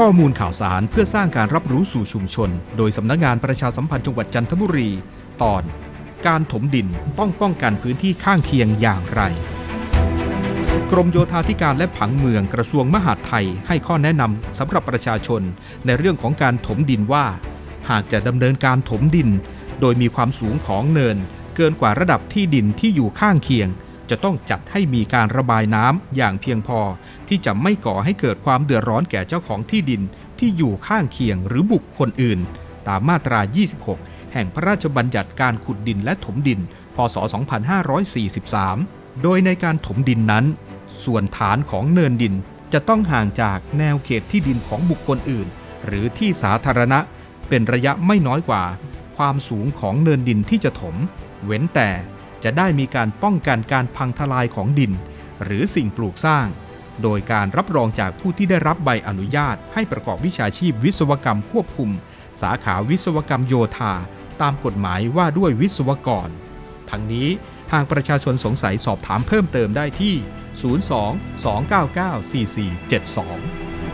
ข้อมูลข่าวสารเพื่อสร้างการรับรู้สู่ชุมชน โดยสำนักงานประชาสัมพันธ์จังหวัดจันทบุรี ตอน การถมดินต้องป้องกันพื้นที่ข้างเคียงอย่างไร กรมโยธาธิการและผังเมืองกระทรวงมหาดไทยให้ข้อแนะนำสำหรับประชาชน ในเรื่องของการถมดินว่า หากจะดำเนินการถมดิน โดยมีความสูงของเนิน เกินกว่าระดับที่ดินที่อยู่ข้างเคียง จะต้องจัดให้มีการระบายน้ำอย่างเพียงพอ ที่จะไม่ก่อให้เกิดความเดือดร้อนแก่เจ้าของที่ดินที่อยู่ข้างเคียงหรือบุคคลอื่น ตามมาตรา 26 แห่งพระราชบัญญัติการขุดดินและถมดิน พศ 2543 โดยในการถมดินนั้น ส่วนฐานของเนินดินจะต้องห่างจากแนวเขตที่ดินของบุคคลอื่น หรือที่สาธารณะ เป็นระยะไม่น้อยกว่า ความสูงของเนินดินที่จะถม เว้นแต่ จะได้มีการป้องกันการพังทลายของดิน หรือสิ่งปลูกสร้าง โดยการรับรองจากผู้ที่ได้รับใบอนุญาต ให้ประกอบวิชาชีพวิศวกรรมควบคุม สาขาวิศวกรรมโยธา ตามกฎหมายว่าด้วยวิศวกร ทั้งนี้หากประชาชนสงสัยสอบถามเพิ่มเติมได้ที่ 02 299 4472